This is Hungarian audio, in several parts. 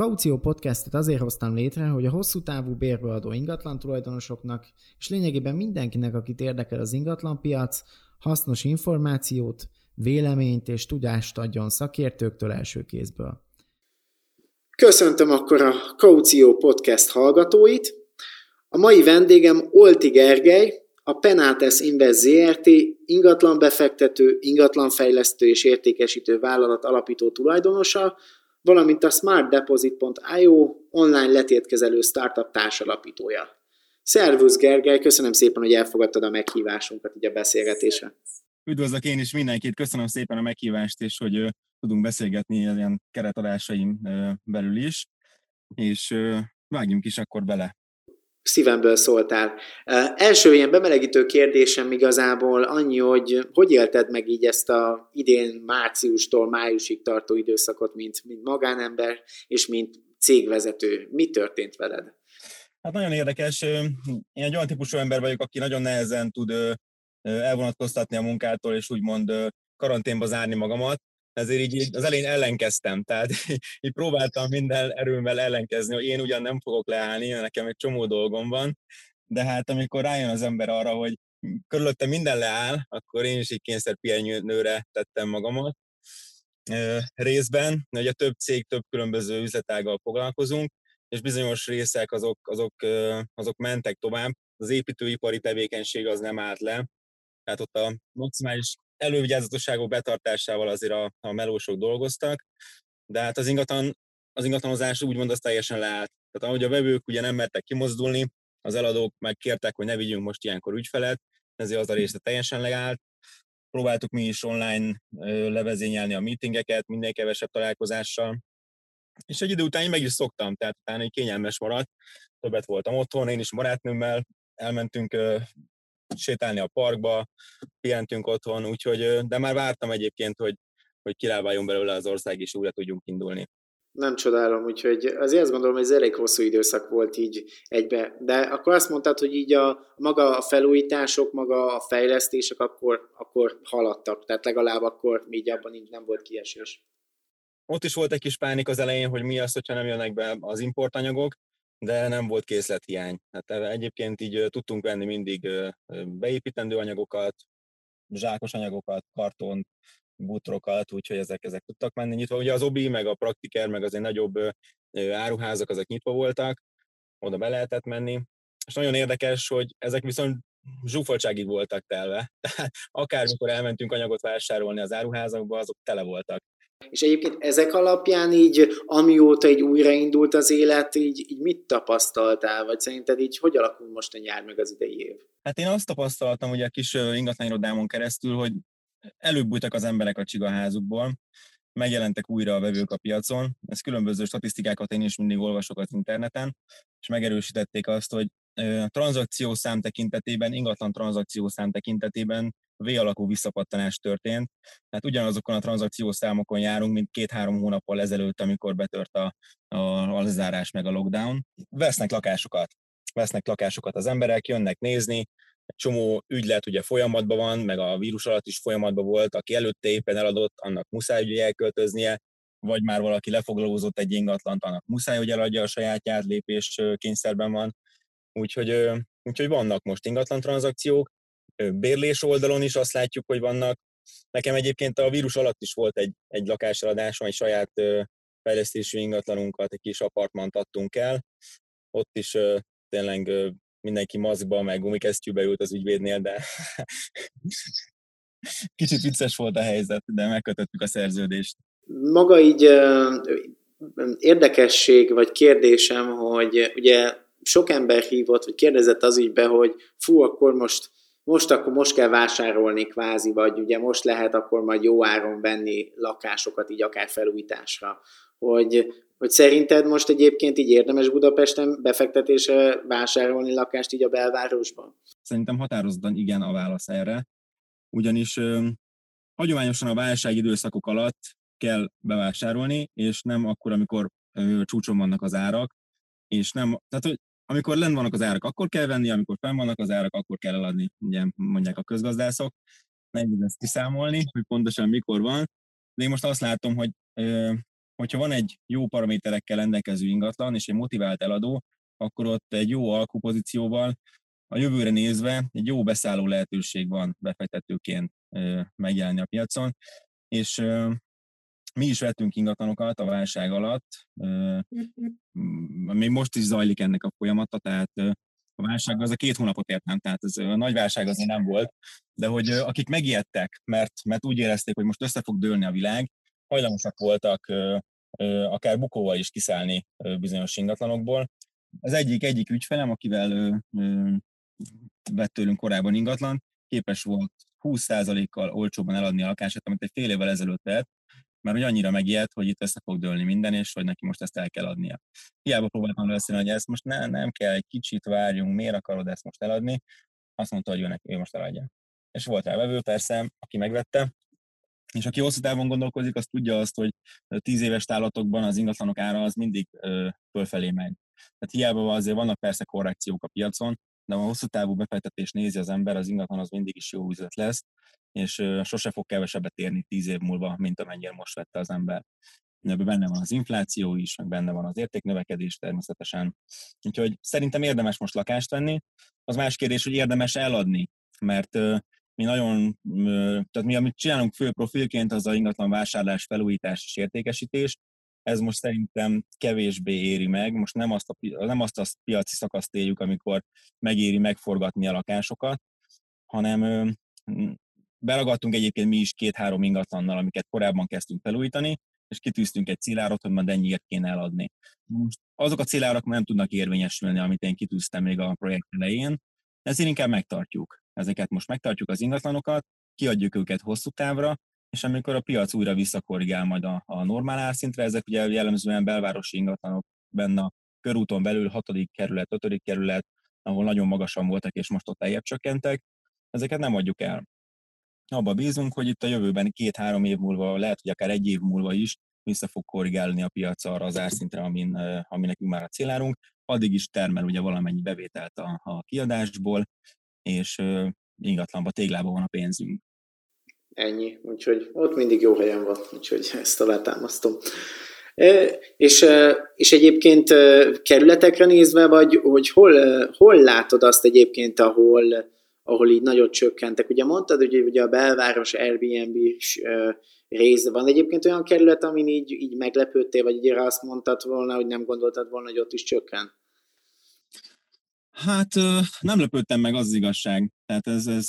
Kaució Podcastet azért hoztam létre, hogy a hosszú távú bérbeadó ingatlan tulajdonosoknak, és lényegében mindenkinek, akit érdekel az ingatlanpiac, hasznos információt, véleményt és tudást adjon szakértőktől első kézből. Köszöntöm akkor a Kaució Podcast hallgatóit, a mai vendégem Olti Gergely, a Penates Invest ZRT. ingatlanbefektető, ingatlanfejlesztő és értékesítő vállalat alapító tulajdonosa, valamint a smartdeposit.io online letétkezelő startup társalapítója. Szervusz Gergely, köszönöm szépen, hogy elfogadtad a meghívásunkat így a beszélgetésre. Üdvözlök én is mindenkit, köszönöm szépen a meghívást, és hogy tudunk beszélgetni ilyen keretadásaim belül is, és vágjunk is akkor bele szívemből szóltál. Első ilyen bemelegítő kérdésem igazából annyi, hogy hogy élted meg így ezt a idén márciustól májusig tartó időszakot, mint, mint magánember és mint cégvezető. Mi történt veled? Hát nagyon érdekes. Én egy olyan típusú ember vagyok, aki nagyon nehezen tud elvonatkoztatni a munkától, és úgymond karanténba zárni magamat ezért így az elején ellenkeztem, tehát így próbáltam minden erőmmel ellenkezni, hogy én ugyan nem fogok leállni, nekem egy csomó dolgom van, de hát amikor rájön az ember arra, hogy körülötte minden leáll, akkor én is így kényszer pihenőre tettem magamat. Részben, a több cég, több különböző üzletággal foglalkozunk, és bizonyos részek azok, azok, azok mentek tovább. Az építőipari tevékenység az nem állt le, tehát ott a maximális elővigyázatosságok betartásával azért a, a melósok dolgoztak, de hát az ingatlan, az ingatlanozás úgymond az teljesen leállt. Tehát ahogy a vevők ugye nem mertek kimozdulni, az eladók meg kértek, hogy ne vigyünk most ilyenkor ügyfelet, ezért az a része teljesen leállt. Próbáltuk mi is online levezényelni a meetingeket, minél kevesebb találkozással, és egy idő után én meg is szoktam, tehát utána egy kényelmes maradt, többet voltam otthon, én is barátnőmmel, elmentünk sétálni a parkba, pihentünk otthon, úgyhogy, de már vártam egyébként, hogy, hogy kilábáljon belőle az ország, és újra tudjunk indulni. Nem csodálom, úgyhogy azért azt gondolom, hogy ez elég hosszú időszak volt így egybe. De akkor azt mondtad, hogy így a maga a felújítások, maga a fejlesztések akkor, akkor haladtak, tehát legalább akkor így abban így nem volt kiesés. Ott is volt egy kis pánik az elején, hogy mi az, hogyha nem jönnek be az importanyagok, de nem volt készlethiány. Hát egyébként így tudtunk venni mindig beépítendő anyagokat, zsákos anyagokat, kartont, bútorokat, úgyhogy ezek, ezek tudtak menni nyitva. Ugye az OBI, meg a Praktiker, meg az egy nagyobb áruházak, azok nyitva voltak, oda be lehetett menni. És nagyon érdekes, hogy ezek viszont zsúfoltságig voltak telve. Tehát akármikor elmentünk anyagot vásárolni az áruházakba, azok tele voltak. És egyébként ezek alapján így, amióta így újraindult az élet, így, így mit tapasztaltál, vagy szerinted így hogy alakul most a nyár meg az idei év? Hát én azt tapasztaltam ugye a kis ingatlanirodámon keresztül, hogy előbb bújtak az emberek a csigaházukból, megjelentek újra a vevők a piacon. Ez különböző statisztikákat én is mindig olvasok az interneten, és megerősítették azt, hogy tranzakció szám tekintetében, ingatlan tranzakció szám tekintetében V-alakú visszapattanás történt. Tehát ugyanazokon a tranzakciós számokon járunk, mint két-három hónappal ezelőtt, amikor betört a, a, a lezárás meg a lockdown. Vesznek lakásokat. Vesznek lakásokat az emberek, jönnek nézni, csomó ügylet ugye folyamatban van, meg a vírus alatt is folyamatban volt, aki előtte éppen eladott, annak muszáj ugye elköltöznie, vagy már valaki lefoglalózott egy ingatlant, annak muszáj, hogy eladja a sajátját, lépés kényszerben van. Úgyhogy, úgyhogy vannak most ingatlan tranzakciók, bérlés oldalon is azt látjuk, hogy vannak. Nekem egyébként a vírus alatt is volt egy, egy lakásadásom, egy saját fejlesztésű ingatlanunkat, egy kis apartmant adtunk el. Ott is tényleg mindenki maszkba, meg gumikesztyűbe ült az ügyvédnél, de kicsit vicces volt a helyzet, de megkötöttük a szerződést. Maga így érdekesség vagy kérdésem, hogy ugye sok ember hívott, vagy kérdezett az ügybe, hogy fú, akkor most most akkor most kell vásárolni kvázi, vagy ugye most lehet akkor majd jó áron venni lakásokat, így akár felújításra, hogy Hogy szerinted most egyébként így érdemes Budapesten befektetésre vásárolni lakást így a belvárosban? Szerintem határozottan igen a válasz erre, ugyanis ö, hagyományosan a válság időszakok alatt kell bevásárolni, és nem akkor, amikor ö, csúcson vannak az árak, és nem, tehát hogy amikor len vannak az árak, akkor kell venni, amikor fenn vannak az árak, akkor kell eladni, ugye mondják a közgazdászok. Nehéz ezt kiszámolni, hogy pontosan mikor van, de én most azt látom, hogy hogyha van egy jó paraméterekkel rendelkező ingatlan és egy motivált eladó, akkor ott egy jó alkupozícióval a jövőre nézve egy jó beszálló lehetőség van befektetőként megjelenni a piacon, és mi is vettünk ingatlanokat a válság alatt, még most is zajlik ennek a folyamata, tehát a válság az a két hónapot értem, tehát ez a nagy válság azért nem volt, de hogy akik megijedtek, mert, mert úgy érezték, hogy most össze fog dőlni a világ, hajlamosak voltak akár bukóval is kiszállni bizonyos ingatlanokból. Az egyik, egyik ügyfelem, akivel vett tőlünk korábban ingatlan, képes volt 20%-kal olcsóban eladni a lakását, amit egy fél évvel ezelőtt vett, mert hogy annyira megijedt, hogy itt össze fog dőlni minden, és hogy neki most ezt el kell adnia. Hiába próbáltam először, hogy ezt most ne, nem kell, egy kicsit várjunk, miért akarod ezt most eladni? Azt mondta, hogy ő, neki, ő most eladja. És volt rá vevő, persze, aki megvette, és aki hosszú távon gondolkozik, az tudja azt, hogy tíz éves tálatokban az ingatlanok ára az mindig ö, fölfelé megy. Tehát hiába azért vannak persze korrekciók a piacon, de ha hosszú távú befektetés nézi az ember, az ingatlan az mindig is jó üzlet lesz, és sose fog kevesebbet érni tíz év múlva, mint amennyire most vette az ember. Ebben benne van az infláció is, meg benne van az értéknövekedés természetesen. Úgyhogy szerintem érdemes most lakást venni. Az más kérdés, hogy érdemes eladni, mert mi nagyon, tehát mi amit csinálunk fő profilként, az a ingatlan vásárlás, felújítás és értékesítés. Ez most szerintem kevésbé éri meg. Most nem azt a, nem azt a piaci szakaszt éljük, amikor megéri megforgatni a lakásokat, hanem beragadtunk egyébként mi is két-három ingatlannal, amiket korábban kezdtünk felújítani, és kitűztünk egy célárat, hogy majd ennyiért kéne eladni. Most azok a célárak nem tudnak érvényesülni, amit én kitűztem még a projekt elején, ezért inkább megtartjuk ezeket most megtartjuk az ingatlanokat, kiadjuk őket hosszú távra, és amikor a piac újra visszakorrigál majd a, a normál árszintre, ezek ugye jellemzően belvárosi ingatlanok benne a körúton belül 6. kerület, 5. kerület, ahol nagyon magasan voltak, és most ott eljebb csökkentek, ezeket nem adjuk el. Abba bízunk, hogy itt a jövőben két-három év múlva, lehet, hogy akár egy év múlva is vissza fog korrigálni a piac arra az árszintre, amin, ami nekünk már a célárunk. Addig is termel ugye valamennyi bevételt a, a kiadásból, és ingatlanba, téglában van a pénzünk. Ennyi, úgyhogy ott mindig jó helyen van, úgyhogy ezt alátámasztom. E, és, és egyébként kerületekre nézve, vagy hogy hol, hol látod azt egyébként, ahol, ahol így nagyot csökkentek? Ugye mondtad, hogy ugye a belváros Airbnb is rész van. Egyébként olyan kerület, amin így, így meglepődtél, vagy ugye azt mondtad volna, hogy nem gondoltad volna, hogy ott is csökken? Hát nem lepődtem meg, az, az igazság. Tehát ez, ez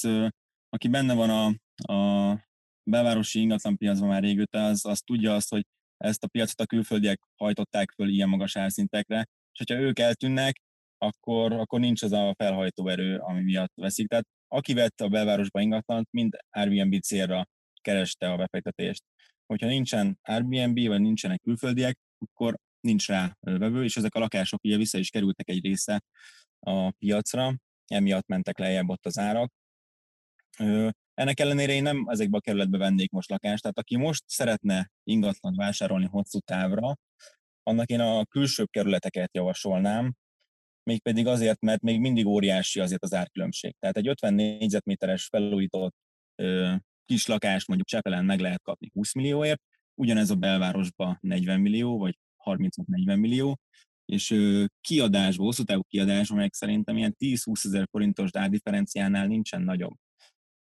aki benne van a, a belvárosi ingatlanpiacban már régóta, az, az tudja azt, hogy ezt a piacot a külföldiek hajtották föl ilyen magas árszintekre, és hogyha ők eltűnnek, akkor, akkor nincs az a felhajtó erő, ami miatt veszik. Tehát aki vette a belvárosba ingatlant, mind Airbnb célra kereste a befektetést. Hogyha nincsen Airbnb, vagy nincsenek külföldiek, akkor nincs rá vevő, és ezek a lakások ugye vissza is kerültek egy része a piacra, emiatt mentek lejjebb ott az árak. Ennek ellenére én nem ezekbe a kerületbe vennék most lakást, tehát aki most szeretne ingatlan vásárolni hosszú távra, annak én a külső kerületeket javasolnám, mégpedig azért, mert még mindig óriási azért az árkülönbség. Tehát egy 50 négyzetméteres felújított ö, kis lakást mondjuk Csepelen meg lehet kapni 20 millióért, ugyanez a belvárosban 40 millió, vagy 30-40 millió, és kiadásban, hosszú távú kiadásban meg szerintem ilyen 10-20 ezer forintos ádifferenciánál nincsen nagyobb.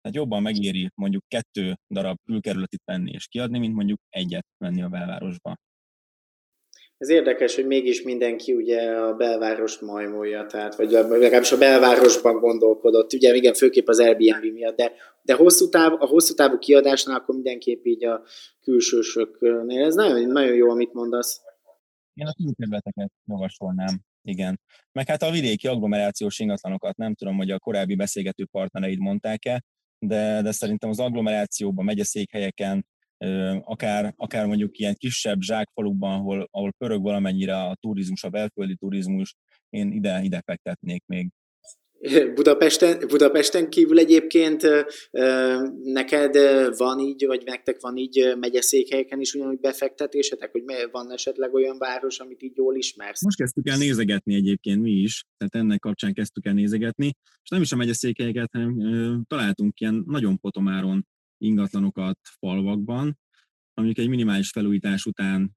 Tehát jobban megéri mondjuk kettő darab külkerületit venni és kiadni, mint mondjuk egyet venni a belvárosba. Ez érdekes, hogy mégis mindenki ugye a belvárost majmolja, tehát, vagy legalábbis a belvárosban gondolkodott, ugye igen, főképp az Airbnb miatt, de, de hosszú táv, a hosszú távú kiadásnál akkor mindenképp így a külsősöknél. Ez nagyon, nagyon jó, amit mondasz. Én a külterületeket javasolnám, igen. Meg hát a vidéki agglomerációs ingatlanokat, nem tudom, hogy a korábbi beszélgető partnereid mondták-e, de, de szerintem az agglomerációban, megyeszékhelyeken akár, akár mondjuk ilyen kisebb zsákfalukban, ahol, ahol pörög valamennyire a turizmus, a belföldi turizmus, én ide, ide fektetnék még. Budapesten, Budapesten kívül egyébként neked van így, vagy nektek van így megyeszékhelyeken is ugyanúgy befektetésetek, hogy van esetleg olyan város, amit így jól ismersz? Most kezdtük el nézegetni egyébként mi is, tehát ennek kapcsán kezdtük el nézegetni, és nem is a megyeszékhelyeket, hanem találtunk ilyen nagyon potomáron ingatlanokat falvakban, amik egy minimális felújítás után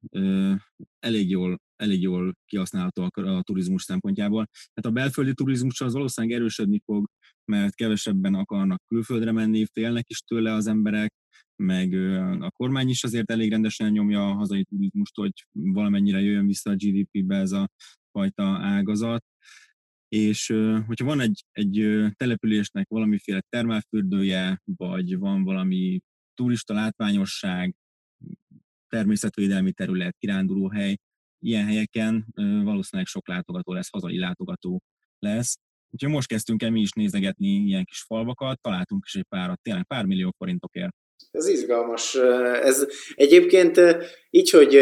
elég, jól, elég jól kihasználhatóak a turizmus szempontjából. Tehát a belföldi turizmus az valószínűleg erősödni fog, mert kevesebben akarnak külföldre menni, félnek is tőle az emberek, meg a kormány is azért elég rendesen nyomja a hazai turizmust, hogy valamennyire jöjjön vissza a GDP-be ez a fajta ágazat. És hogyha van egy, egy településnek valamiféle termálfürdője, vagy van valami turista látványosság, természetvédelmi terület, kirándulóhely, ilyen helyeken valószínűleg sok látogató lesz, hazai látogató lesz. Úgyhogy most kezdtünk el mi is nézegetni ilyen kis falvakat, találtunk is egy párat, tényleg pár millió forintokért. Ez izgalmas. Ez egyébként így, hogy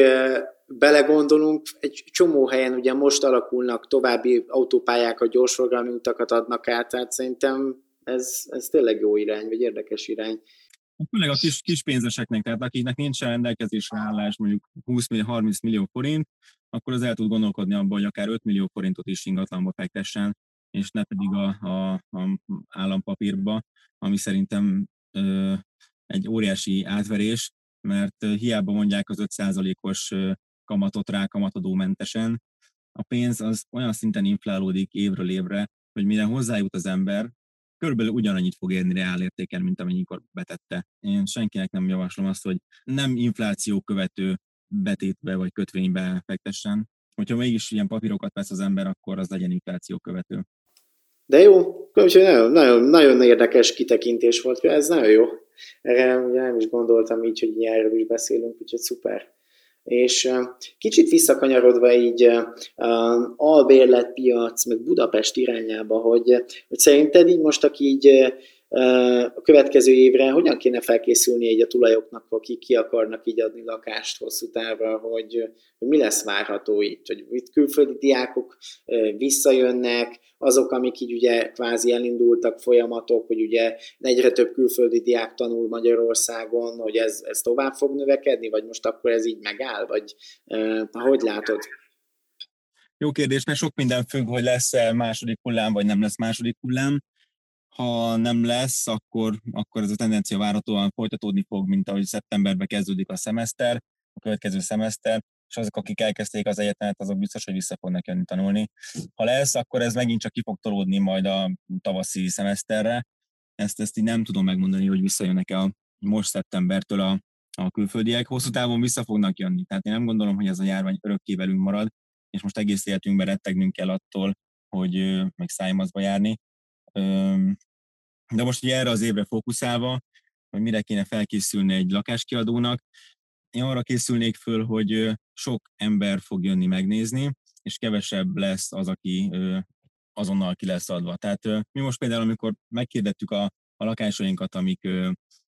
belegondolunk, egy csomó helyen ugye most alakulnak további autópályák, a gyorsforgalmi utakat adnak át, tehát szerintem ez, ez tényleg jó irány, vagy érdekes irány. Főleg a kis, kis pénzeseknek, tehát akiknek nincsen rendelkezésre állás mondjuk 20-30 millió forint, akkor az el tud gondolkodni abban, hogy akár 5 millió forintot is ingatlanba fektessen, és ne pedig a, a, a állampapírba, ami szerintem ö, egy óriási átverés, mert hiába mondják az 5%-os kamatot rá kamatadómentesen, a pénz az olyan szinten inflálódik évről évre, hogy mire hozzájut az ember, körülbelül ugyanannyit fog érni reál értéken, mint amennyikor betette. Én senkinek nem javaslom azt, hogy nem infláció követő betétbe vagy kötvénybe fektessen. Hogyha mégis ilyen papírokat vesz az ember, akkor az legyen infláció követő. De jó, nagyon, nagyon, nagyon érdekes kitekintés volt, ez nagyon jó. Erre nem is gondoltam így, hogy erről is beszélünk, úgyhogy szuper. És kicsit visszakanyarodva így albérletpiac, meg Budapest irányába, hogy, hogy szerinted így most, aki így a következő évre hogyan kéne felkészülni egy a tulajoknak, akik ki akarnak így adni lakást hosszú távra, hogy, hogy mi lesz várható itt, hogy itt külföldi diákok visszajönnek, azok, amik így ugye kvázi elindultak folyamatok, hogy ugye egyre több külföldi diák tanul Magyarországon, hogy ez, ez tovább fog növekedni, vagy most akkor ez így megáll, vagy hogy látod? Jó kérdés, mert sok minden függ, hogy lesz-e második hullám, vagy nem lesz második hullám ha nem lesz, akkor, akkor ez a tendencia várhatóan folytatódni fog, mint ahogy szeptemberben kezdődik a szemeszter, a következő szemeszter, és azok, akik elkezdték az egyetemet, azok biztos, hogy vissza fognak jönni tanulni. Ha lesz, akkor ez megint csak ki fog tolódni majd a tavaszi szemeszterre. Ezt, ezt így nem tudom megmondani, hogy visszajönnek-e a most szeptembertől a, a külföldiek. Hosszú távon vissza fognak jönni. Tehát én nem gondolom, hogy ez a járvány örökké velünk marad, és most egész életünkben rettegnünk kell attól, hogy meg szájmazba járni. De most ugye erre az évre fókuszálva, hogy mire kéne felkészülni egy lakáskiadónak, én arra készülnék föl, hogy sok ember fog jönni megnézni, és kevesebb lesz az, aki azonnal ki lesz adva. Tehát mi most például, amikor megkérdettük a, a lakásainkat, amik,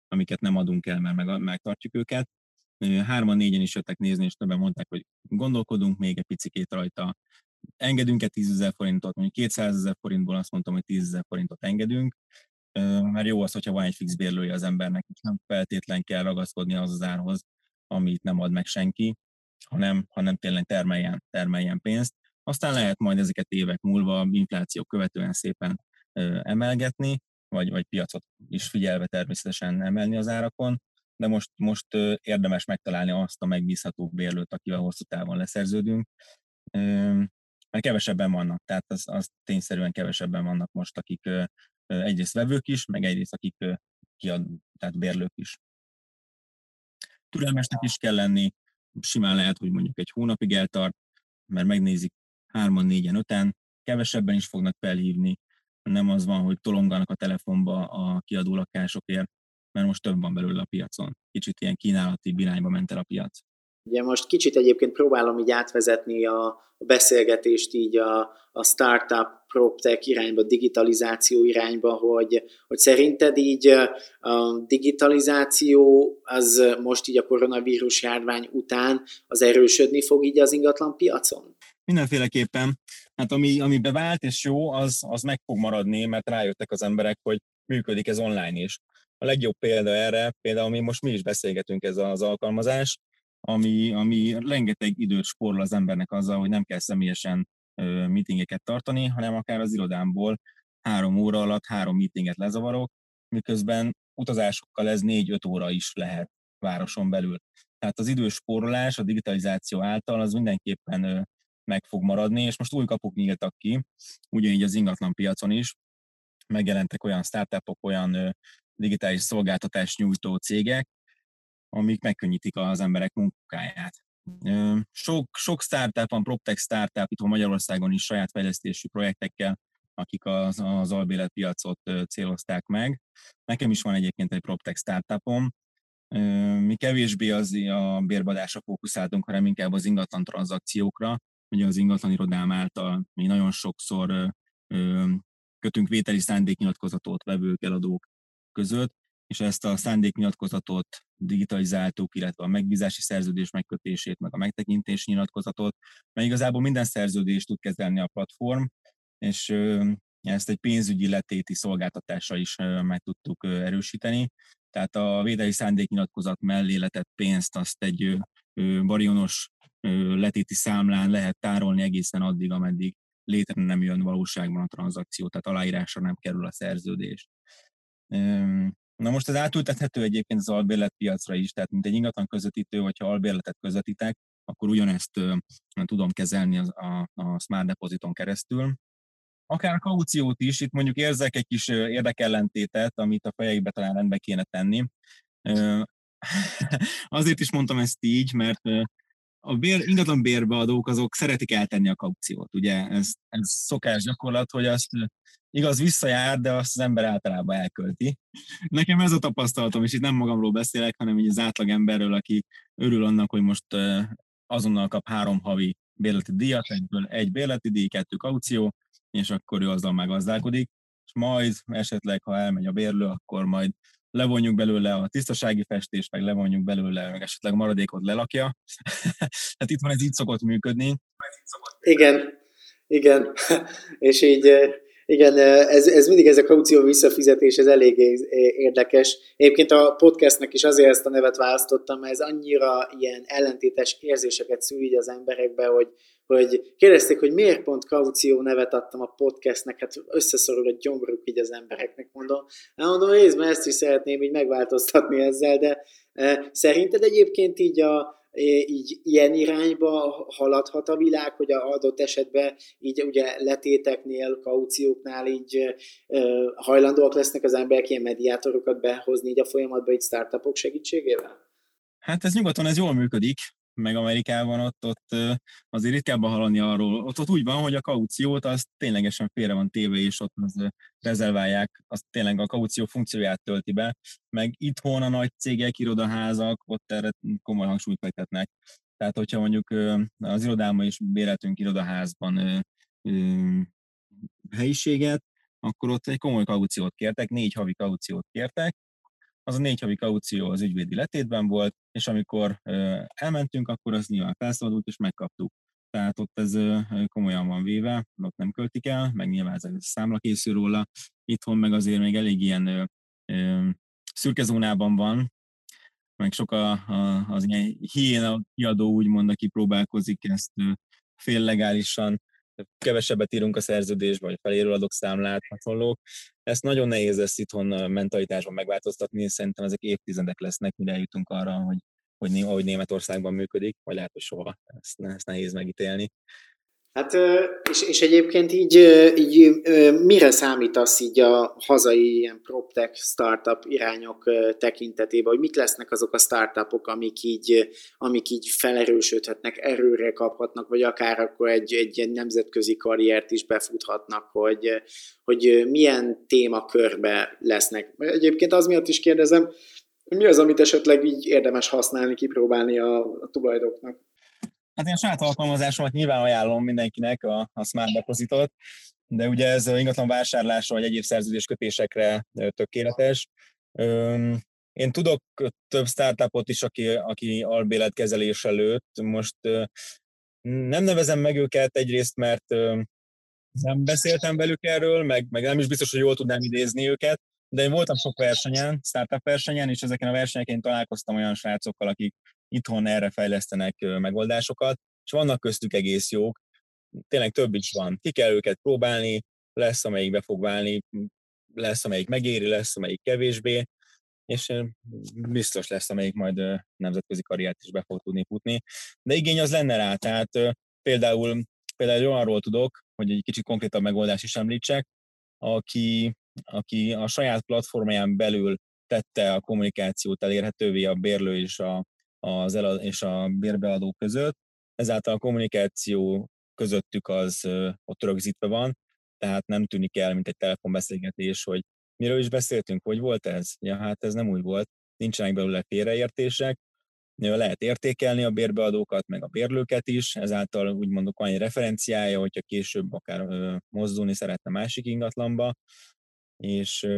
amiket nem adunk el, mert meg, megtartjuk őket, hárman, négyen is jöttek nézni, és többen mondták, hogy gondolkodunk még egy picikét rajta, engedünk-e 10 ezer forintot, mondjuk 200 ezer forintból azt mondtam, hogy 10 ezer forintot engedünk, mert jó az, hogyha van egy fix bérlője az embernek, és nem feltétlen kell ragaszkodni az az árhoz, amit nem ad meg senki, hanem, hanem tényleg termeljen, termeljen pénzt. Aztán lehet majd ezeket évek múlva infláció követően szépen emelgetni, vagy, vagy piacot is figyelve természetesen emelni az árakon, de most, most érdemes megtalálni azt a megbízható bérlőt, akivel hosszú távon leszerződünk, mert kevesebben vannak, tehát az, az tényszerűen kevesebben vannak most, akik egyrészt vevők is, meg egyrészt akik kiad, tehát bérlők is. Türelmesnek is kell lenni, simán lehet, hogy mondjuk egy hónapig eltart, mert megnézik hárman, négyen, öten, kevesebben is fognak felhívni, nem az van, hogy tolonganak a telefonba a kiadó lakásokért, mert most több van belőle a piacon. Kicsit ilyen kínálati irányba ment el a piac. Ugye most kicsit egyébként próbálom így átvezetni a, beszélgetést így a, a startup, PropTech irányba, digitalizáció irányba, hogy, hogy szerinted így a digitalizáció az most így a koronavírus járvány után az erősödni fog így az ingatlan piacon? Mindenféleképpen. Hát ami, ami bevált és jó, az, az meg fog maradni, mert rájöttek az emberek, hogy működik ez online is. A legjobb példa erre, például ami most mi is beszélgetünk ez az alkalmazás, ami, ami rengeteg időt spórol az embernek azzal, hogy nem kell személyesen meetingeket tartani, hanem akár az irodámból három óra alatt három meetinget lezavarok, miközben utazásokkal ez négy-öt óra is lehet városon belül. Tehát az időspórolás a digitalizáció által az mindenképpen meg fog maradni, és most új kapuk nyíltak ki, ugyanígy az ingatlan piacon is, megjelentek olyan startupok, olyan digitális szolgáltatás nyújtó cégek, amik megkönnyítik az emberek munkáját. Sok, sok startup van, PropTech startup itt Magyarországon is saját fejlesztésű projektekkel, akik az, az albéletpiacot célozták meg. Nekem is van egyébként egy PropTech startupom. Mi kevésbé az a bérbadásra fókuszáltunk, hanem inkább az ingatlan tranzakciókra. Ugye az ingatlan irodám által mi nagyon sokszor kötünk vételi szándéknyilatkozatot vevők, eladók között, és ezt a szándéknyilatkozatot digitalizáltuk, illetve a megbízási szerződés megkötését, meg a megtekintési nyilatkozatot, mert igazából minden szerződést tud kezelni a platform, és ezt egy pénzügyi letéti szolgáltatással is meg tudtuk erősíteni. Tehát a védeli szándéknyilatkozat mellé letett pénzt azt egy barionos letéti számlán lehet tárolni egészen addig, ameddig létre nem jön valóságban a tranzakció, tehát aláírásra nem kerül a szerződés. Na most ez átültethető egyébként az albérletpiacra is, tehát mint egy ingatlan közvetítő, hogyha albérletet közvetítek, akkor ugyanezt tudom kezelni a, a, a Smart Depositon keresztül. Akár kauciót is, itt mondjuk érzek egy kis érdekellentétet, amit a fejekbe talán rendbe kéne tenni. Azért is mondtam ezt így, mert a bér, ingatlan bérbeadók azok szeretik eltenni a kauciót, ugye ez, ez szokás gyakorlat, hogy azt igaz visszajár, de azt az ember általában elkölti. Nekem ez a tapasztalatom, és itt nem magamról beszélek, hanem így az átlagemberről, aki örül annak, hogy most azonnal kap három havi bérleti díjat, egyből egy bérleti díj, kettő kaució, és akkor ő azzal megazdálkodik, és majd esetleg, ha elmegy a bérlő, akkor majd levonjuk belőle a tisztasági festést, meg levonjuk belőle, meg esetleg maradékot lelakja. hát itt van ez így szokott működni. Igen, igen. és így igen, ez, ez mindig ez a kaució visszafizetés, ez elég érdekes. Egyébként a podcastnek is azért ezt a nevet választottam, mert ez annyira ilyen ellentétes érzéseket szül így az emberekbe, hogy, hogy kérdezték, hogy miért pont kaució nevet adtam a podcastnek, hát összeszorul a gyomruk így az embereknek, mondom. Nem mondom, részben ezt is szeretném így megváltoztatni ezzel, de e, szerinted egyébként így a, így ilyen irányba haladhat a világ, hogy a adott esetben így ugye letéteknél, kaucióknál így hajlandóak lesznek az emberek ilyen mediátorokat behozni így a folyamatba így startupok segítségével? Hát ez nyugaton ez jól működik, meg Amerikában ott, ott azért ritkábban hallani arról, ott, ott úgy van, hogy a kauciót az ténylegesen félre van téve, és ott az rezerválják, azt tényleg a kaució funkcióját tölti be, meg itthon a nagy cégek, irodaházak, ott erre komoly hangsúlyt fektetnek. Tehát, hogyha mondjuk az irodámban is béreltünk irodaházban helyiséget, akkor ott egy komoly kauciót kértek, négy havi kauciót kértek, az a négy havi kaució az ügyvédi letétben volt, és amikor elmentünk, akkor az nyilván felszabadult, és megkaptuk. Tehát ott ez komolyan van véve, ott nem költik el, meg nyilván ez a számla készül róla. Itthon meg azért még elég ilyen szürke zónában van, meg sok a, a, az ilyen hiéna kiadó úgymond, aki próbálkozik ezt féllegálisan kevesebbet írunk a szerződésbe, vagy feléről adok számlát, hasonlók. Ezt nagyon nehéz ezt itthon mentalitásban megváltoztatni, szerintem ezek évtizedek lesznek, mire eljutunk arra, hogy, hogy ahogy Németországban működik, vagy lehet, hogy soha, ezt, ezt nehéz megítélni. Hát, és, és egyébként így, így mire számítasz így a hazai ilyen PropTech startup irányok tekintetében, hogy mik lesznek azok a startupok, amik így, amik így felerősödhetnek, erőre kaphatnak, vagy akár akkor egy, egy nemzetközi karriert is befuthatnak, hogy, hogy milyen témakörbe lesznek. Egyébként az miatt is kérdezem, Mi az, amit esetleg így érdemes használni, kipróbálni a, a tulajdoknak? Hát én a saját alkalmazásomat nyilván ajánlom mindenkinek a, a Smart Depositot, de ugye ez ingatlan vásárlásra vagy egyéb szerződés kötésekre tökéletes. Én tudok több startupot is, aki, aki albéletkezelés előtt. Most nem nevezem meg őket egyrészt, mert nem beszéltem velük erről, meg, meg nem is biztos, hogy jól tudnám idézni őket, de én voltam sok versenyen, startup versenyen, és ezeken a versenyeken találkoztam olyan srácokkal, akik itthon erre fejlesztenek megoldásokat, és vannak köztük egész jók, tényleg több is van. Ki kell őket próbálni, lesz, amelyik be fog válni, lesz, amelyik megéri, lesz, amelyik kevésbé, és biztos lesz, amelyik majd nemzetközi karriert is be fog tudni futni. De igény az lenne rá, tehát például, például olyanról tudok, hogy egy kicsit konkrétabb megoldást is említsek, aki, aki a saját platformján belül tette a kommunikációt elérhetővé a bérlő és a, az elad, és a bérbeadó között, ezáltal a kommunikáció közöttük az ott rögzítve van, tehát nem tűnik el, mint egy telefonbeszélgetés, hogy miről is beszéltünk, hogy volt ez? Ja, hát ez nem úgy volt, nincsenek belőle félreértések, lehet értékelni a bérbeadókat, meg a bérlőket is, ezáltal úgy mondok van egy referenciája, hogyha később akár mozdulni szeretne másik ingatlanba, és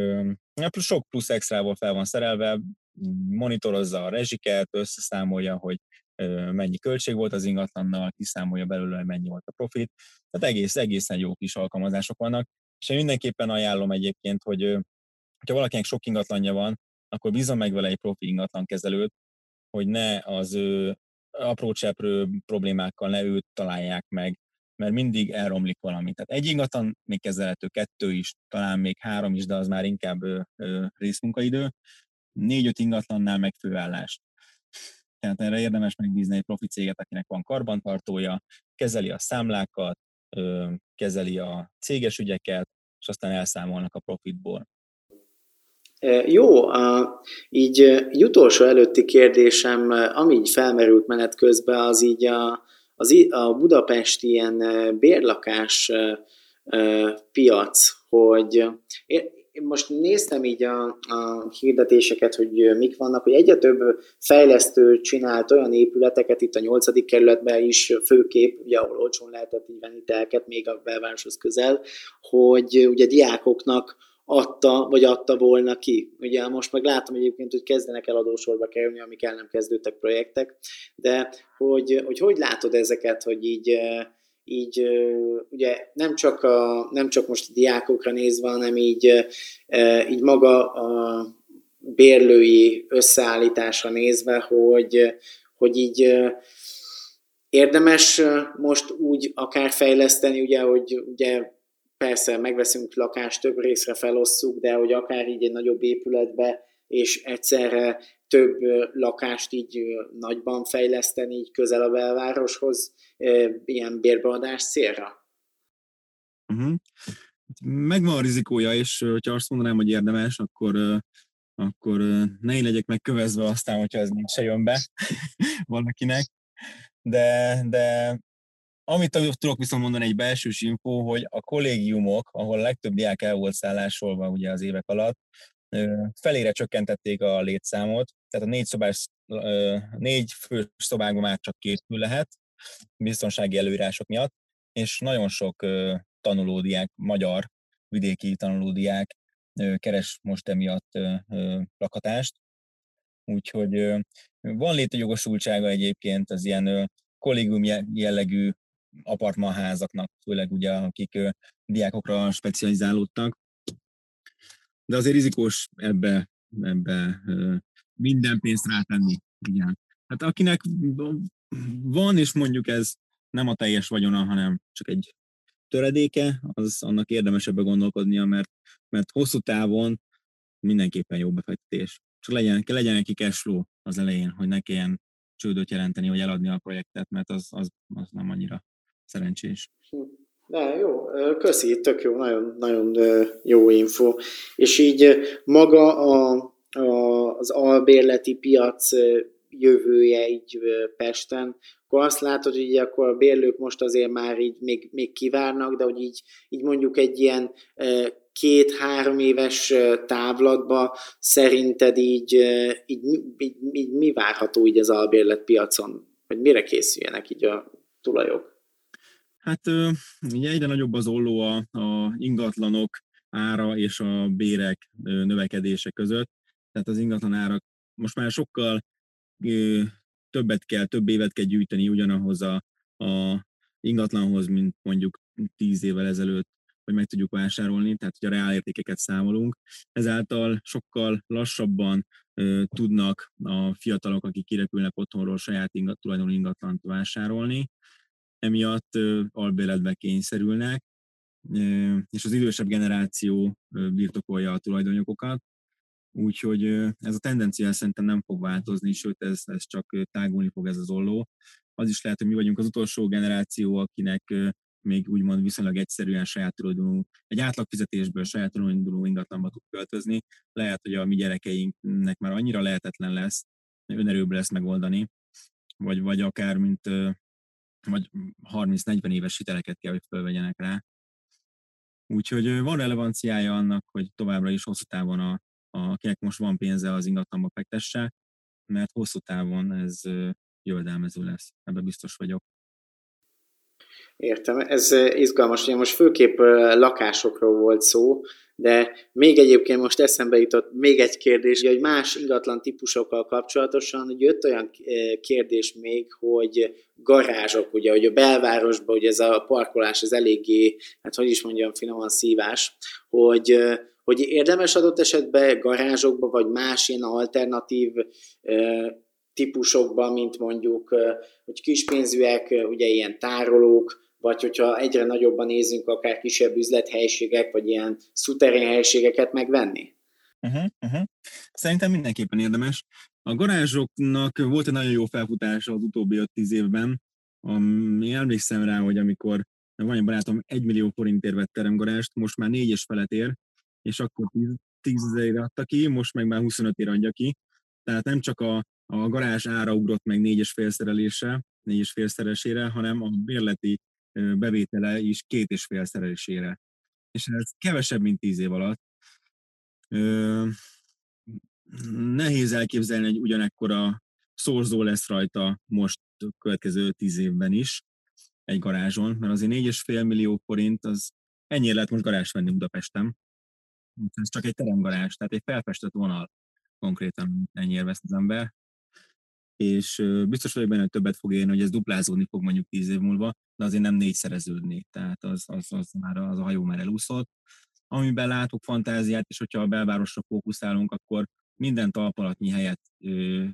sok plusz extrával fel van szerelve, monitorozza a rezsiket, összeszámolja, hogy mennyi költség volt az ingatlannal, kiszámolja belőle, hogy mennyi volt a profit. Tehát egész, egészen jó kis alkalmazások vannak, és én mindenképpen ajánlom egyébként, hogy ha valakinek sok ingatlanja van, akkor bízom meg vele egy profi ingatlan kezelőt, hogy ne az ő apró cseprő problémákkal ne őt találják meg, mert mindig elromlik valami. Tehát egy ingatlan még kezelhető, kettő is, talán még három is, de az már inkább ö, ö, részmunkaidő. Négy-öt ingatlannál meg főállás. Tehát erre érdemes megbízni egy profi céget, akinek van karbantartója, kezeli a számlákat, kezeli a céges ügyeket, és aztán elszámolnak a profitból. Jó, így egy utolsó előtti kérdésem, ami így felmerült menet közben, az így a, az, a Budapest ilyen bérlakás piac, hogy én most néztem így a, a hirdetéseket, hogy mik vannak, hogy egyre több fejlesztő csinált olyan épületeket itt a nyolcadik kerületben is, főkép, ugye ahol olcsón lehetett így venni telket, még a belvároshoz közel, hogy ugye diákoknak adta, vagy adta volna ki. Ugye most meg látom egyébként, hogy kezdenek el adósorba kerülni, amik el nem kezdődtek projektek, de hogy hogy, hogy látod ezeket, hogy így, így ugye nem csak, a, nem csak most a diákokra nézve, hanem így, így maga a bérlői összeállításra nézve, hogy, hogy így érdemes most úgy akár fejleszteni, ugye, hogy ugye persze megveszünk lakást, több részre felosszuk, de hogy akár így egy nagyobb épületbe, és egyszerre több lakást így nagyban fejleszteni, így közel a belvároshoz, ilyen bérbeadás célra? Uh-huh. Megvan a rizikója, és hogyha azt mondanám, hogy érdemes, akkor, akkor ne én legyek megkövezve aztán, hogyha ez nincs se jön be valakinek. De, de amit tudok viszont mondani egy belsős info, hogy a kollégiumok, ahol a legtöbb diák el volt szállásolva ugye az évek alatt, felére csökkentették a létszámot, tehát a négy, szobás, négy fő szobákban már csak két fő lehet, biztonsági előírások miatt, és nagyon sok tanulódiák, magyar vidéki tanulódiák keres most emiatt lakatást. Úgyhogy van létjogosultsága egyébként az ilyen kollégium jellegű apartmanházaknak, főleg ugye, akik diákokra specializálódtak. De azért rizikós ebbe, ebbe minden pénzt rátenni. Igen. Hát akinek van, és mondjuk ez nem a teljes vagyona, hanem csak egy töredéke, az annak érdemes ebbe gondolkodnia, mert, mert hosszú távon mindenképpen jó befektetés. Csak legyen, legyen neki cashflow az elején, hogy ne kelljen csődöt jelenteni, vagy eladni a projektet, mert az, az, az nem annyira szerencsés. De jó, köszi, tök jó, nagyon, nagyon jó info. És így maga a, a, az albérleti piac jövője így Pesten, akkor azt látod, hogy akkor a bérlők most azért már így még, még kivárnak, de hogy így, így mondjuk egy ilyen két-három éves távlatba szerinted így, így, így, így mi várható így az albérletpiacon? Hogy mire készüljenek így a tulajok? Hát ugye egyre nagyobb az olló a, a ingatlanok ára és a bérek növekedése között. Tehát az ingatlan árak most már sokkal többet kell, több évet kell gyűjteni ugyanahoz a, a ingatlanhoz, mint mondjuk tíz évvel ezelőtt, hogy meg tudjuk vásárolni, tehát hogy a reálértékeket számolunk. Ezáltal sokkal lassabban ö, tudnak a fiatalok, akik kirepülnek otthonról saját ingat, tulajdonú ingatlant vásárolni, emiatt albérletbe kényszerülnek, és az idősebb generáció birtokolja a tulajdonjogokat, Úgyhogy ez a tendencia szerintem nem fog változni, sőt ez, ez csak tágulni fog ez az olló. Az is lehet, hogy mi vagyunk az utolsó generáció, akinek még úgymond viszonylag egyszerűen saját tulajdonú, egy átlag fizetésből saját tulajdonú ingatlanba tud költözni. Lehet, hogy a mi gyerekeinknek már annyira lehetetlen lesz, önerőből lesz megoldani, vagy, vagy akár mint vagy 30-40 éves hiteleket kell, hogy fölvegyenek rá. Úgyhogy van relevanciája annak, hogy továbbra is hosszú távon a, akinek most van pénze az ingatlanba fektesse, mert hosszú távon ez jövedelmező lesz, ebben biztos vagyok. Értem, ez izgalmas, ugye most főképp lakásokról volt szó, de még egyébként most eszembe jutott még egy kérdés, hogy más ingatlan típusokkal kapcsolatosan, hogy jött olyan kérdés még, hogy garázsok, ugye, hogy a belvárosban ugye ez a parkolás, ez eléggé, hát hogy is mondjam, finoman szívás, hogy hogy érdemes adott esetben garázsokba, vagy más ilyen alternatív típusokban, mint mondjuk, hogy kispénzűek, ugye ilyen tárolók, vagy hogyha egyre nagyobban nézünk, akár kisebb üzlethelyiségek, vagy ilyen szuterén helységeket megvenni? Uh-huh, uh-huh. Szerintem mindenképpen érdemes. A garázsoknak volt egy nagyon jó felfutása az utóbbi 5-10 évben. Én emlékszem rá, hogy amikor van egy barátom, 1 millió forintért vett teremgarást, most már négy és felett ér, és akkor 10 ezerére adta ki, most meg már 25 ér adja ki. Tehát nem csak a, a garázs ára ugrott meg négy és félszerelése, négy és félszeresére, hanem a bérleti bevétele is két és félszerelésére. És ez kevesebb, mint tíz év alatt. Nehéz elképzelni, hogy ugyanekkora szorzó lesz rajta most következő tíz évben is egy garázson, mert azért 4,5 millió forint, az ennyire lehet most garázs venni Budapesten. Ez csak egy teremgarázs, tehát egy felfestett vonal konkrétan ennyire vesz az ember. És biztos vagyok benne, hogy többet fog érni, hogy ez duplázódni fog mondjuk tíz év múlva, de azért nem négyszereződni, tehát az, az, az már az a hajó már elúszott. Amiben látok fantáziát, és hogyha a belvárosra fókuszálunk, akkor minden talpalatnyi helyet ö,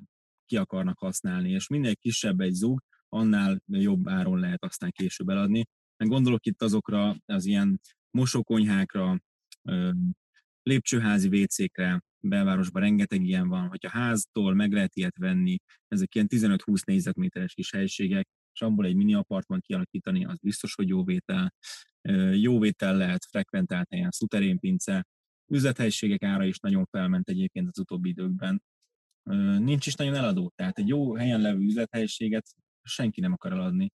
ki akarnak használni, és minél kisebb egy zug, annál jobb áron lehet aztán később eladni. Meg gondolok itt azokra az ilyen mosókonyhákra, lépcsőházi WC-kre, belvárosban rengeteg ilyen van, hogyha háztól meg lehet ilyet venni, ezek ilyen 15-20 négyzetméteres kis helységek, és abból egy mini apartman kialakítani, az biztos, hogy jó vétel. Jó vétel lehet frekventált helyen, szuterénpince, üzlethelyiségek ára is nagyon felment egyébként az utóbbi időkben. Nincs is nagyon eladó, tehát egy jó helyen levő üzlethelyiséget senki nem akar eladni.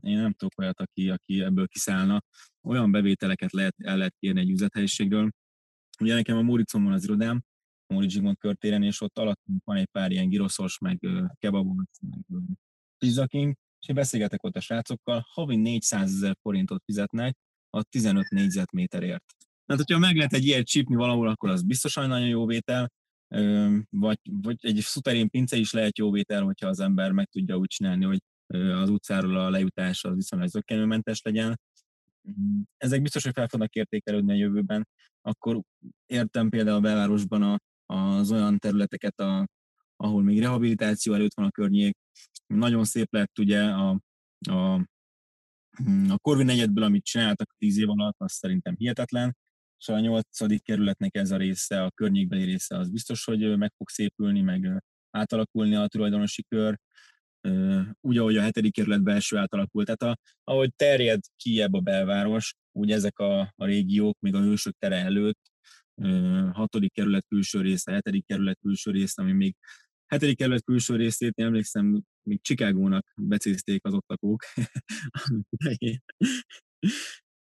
Én nem tudok olyat, aki, aki ebből kiszállna. Olyan bevételeket lehet, el lehet kérni egy üzlethelyiségről, Ugye nekem a Móricon van az irodám, Móricz Zsigmond körtéren, és ott alatt van egy pár ilyen giroszos, meg kebabos, meg pizza king, és én beszélgetek ott a srácokkal, havi 400 ezer forintot fizetnek a 15 négyzetméterért. Tehát, hogyha meg lehet egy ilyet csípni valahol, akkor az biztosan nagyon jó vétel, vagy, vagy egy szuterén pince is lehet jó vétel, hogyha az ember meg tudja úgy csinálni, hogy az utcáról a lejutás az viszonylag zöggenőmentes legyen. Ezek biztos, hogy fel fognak értékelődni a jövőben. Akkor értem például a belvárosban a, az olyan területeket, a, ahol még rehabilitáció előtt van a környék. Nagyon szép lett ugye a, a, a Korvin negyedből, amit csináltak tíz év alatt, az szerintem hihetetlen, és a nyolcadik kerületnek ez a része, a környékbeli része, az biztos, hogy meg fog szépülni, meg átalakulni a tulajdonosi kör úgy, ahogy a hetedik kerület belső átalakult. Tehát a, ahogy terjed kiebb a belváros, úgy ezek a, a régiók, még a hősök tere előtt, hatodik kerület külső része, hetedik kerület külső része, ami még hetedik kerület külső részét, én emlékszem, még Chicagónak becézték az ott lakók.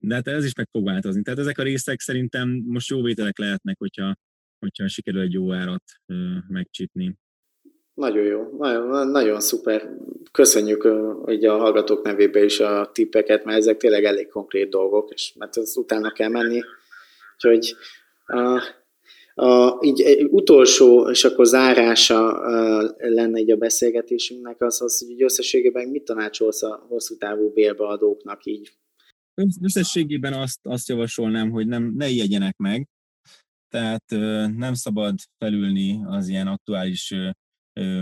de hát ez is meg fog változni. Tehát ezek a részek szerintem most jó vételek lehetnek, hogyha, hogyha sikerül egy jó árat megcsípni. Nagyon jó, nagyon, nagyon szuper. Köszönjük ugye a hallgatók nevébe is a tippeket, mert ezek tényleg elég konkrét dolgok, és mert az utána kell menni. Úgyhogy a, a, így utolsó, és akkor zárása lenne egy a beszélgetésünknek az, az hogy összességében mit tanácsolsz a hosszú távú bérbeadóknak így? Összességében azt, azt javasolnám, hogy nem, ne ijedjenek meg, tehát nem szabad felülni az ilyen aktuális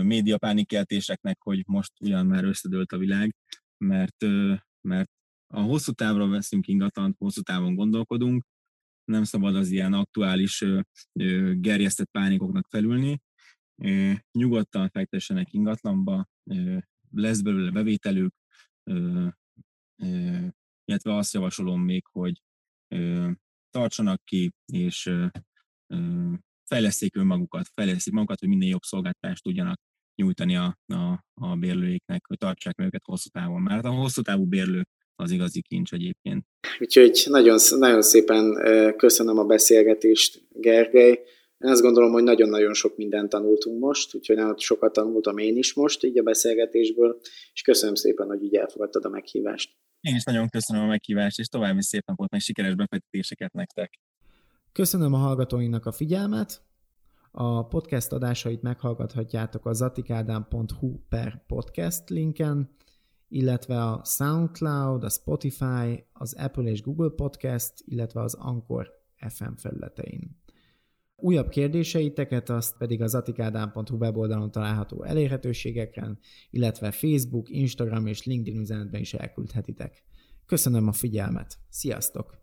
médiapánikeltéseknek, hogy most ugyan már összedőlt a világ, mert, mert a hosszú távra veszünk ingatlant, hosszú távon gondolkodunk, nem szabad az ilyen aktuális gerjesztett pánikoknak felülni, nyugodtan fektessenek ingatlanba, lesz belőle bevételük, illetve azt javasolom még, hogy tartsanak ki, és fejleszték önmagukat, fejleszték magukat, hogy minél jobb szolgáltást tudjanak nyújtani a, a, a bérlőiknek, hogy tartsák meg őket hosszú távon. Mert a hosszú távú bérlő az igazi kincs egyébként. Úgyhogy nagyon, nagyon szépen köszönöm a beszélgetést, Gergely. Én azt gondolom, hogy nagyon-nagyon sok mindent tanultunk most, úgyhogy nagyon sokat tanultam én is most így a beszélgetésből, és köszönöm szépen, hogy így elfogadtad a meghívást. Én is nagyon köszönöm a meghívást, és további szép napot, meg sikeres befektetéseket nektek. Köszönöm a hallgatóinknak a figyelmet. A podcast adásait meghallgathatjátok a zatikádám.hu per podcast linken, illetve a SoundCloud, a Spotify, az Apple és Google Podcast, illetve az Anchor FM felületein. Újabb kérdéseiteket azt pedig az atikádám.hu weboldalon található elérhetőségeken, illetve Facebook, Instagram és LinkedIn üzenetben is elküldhetitek. Köszönöm a figyelmet. Sziasztok!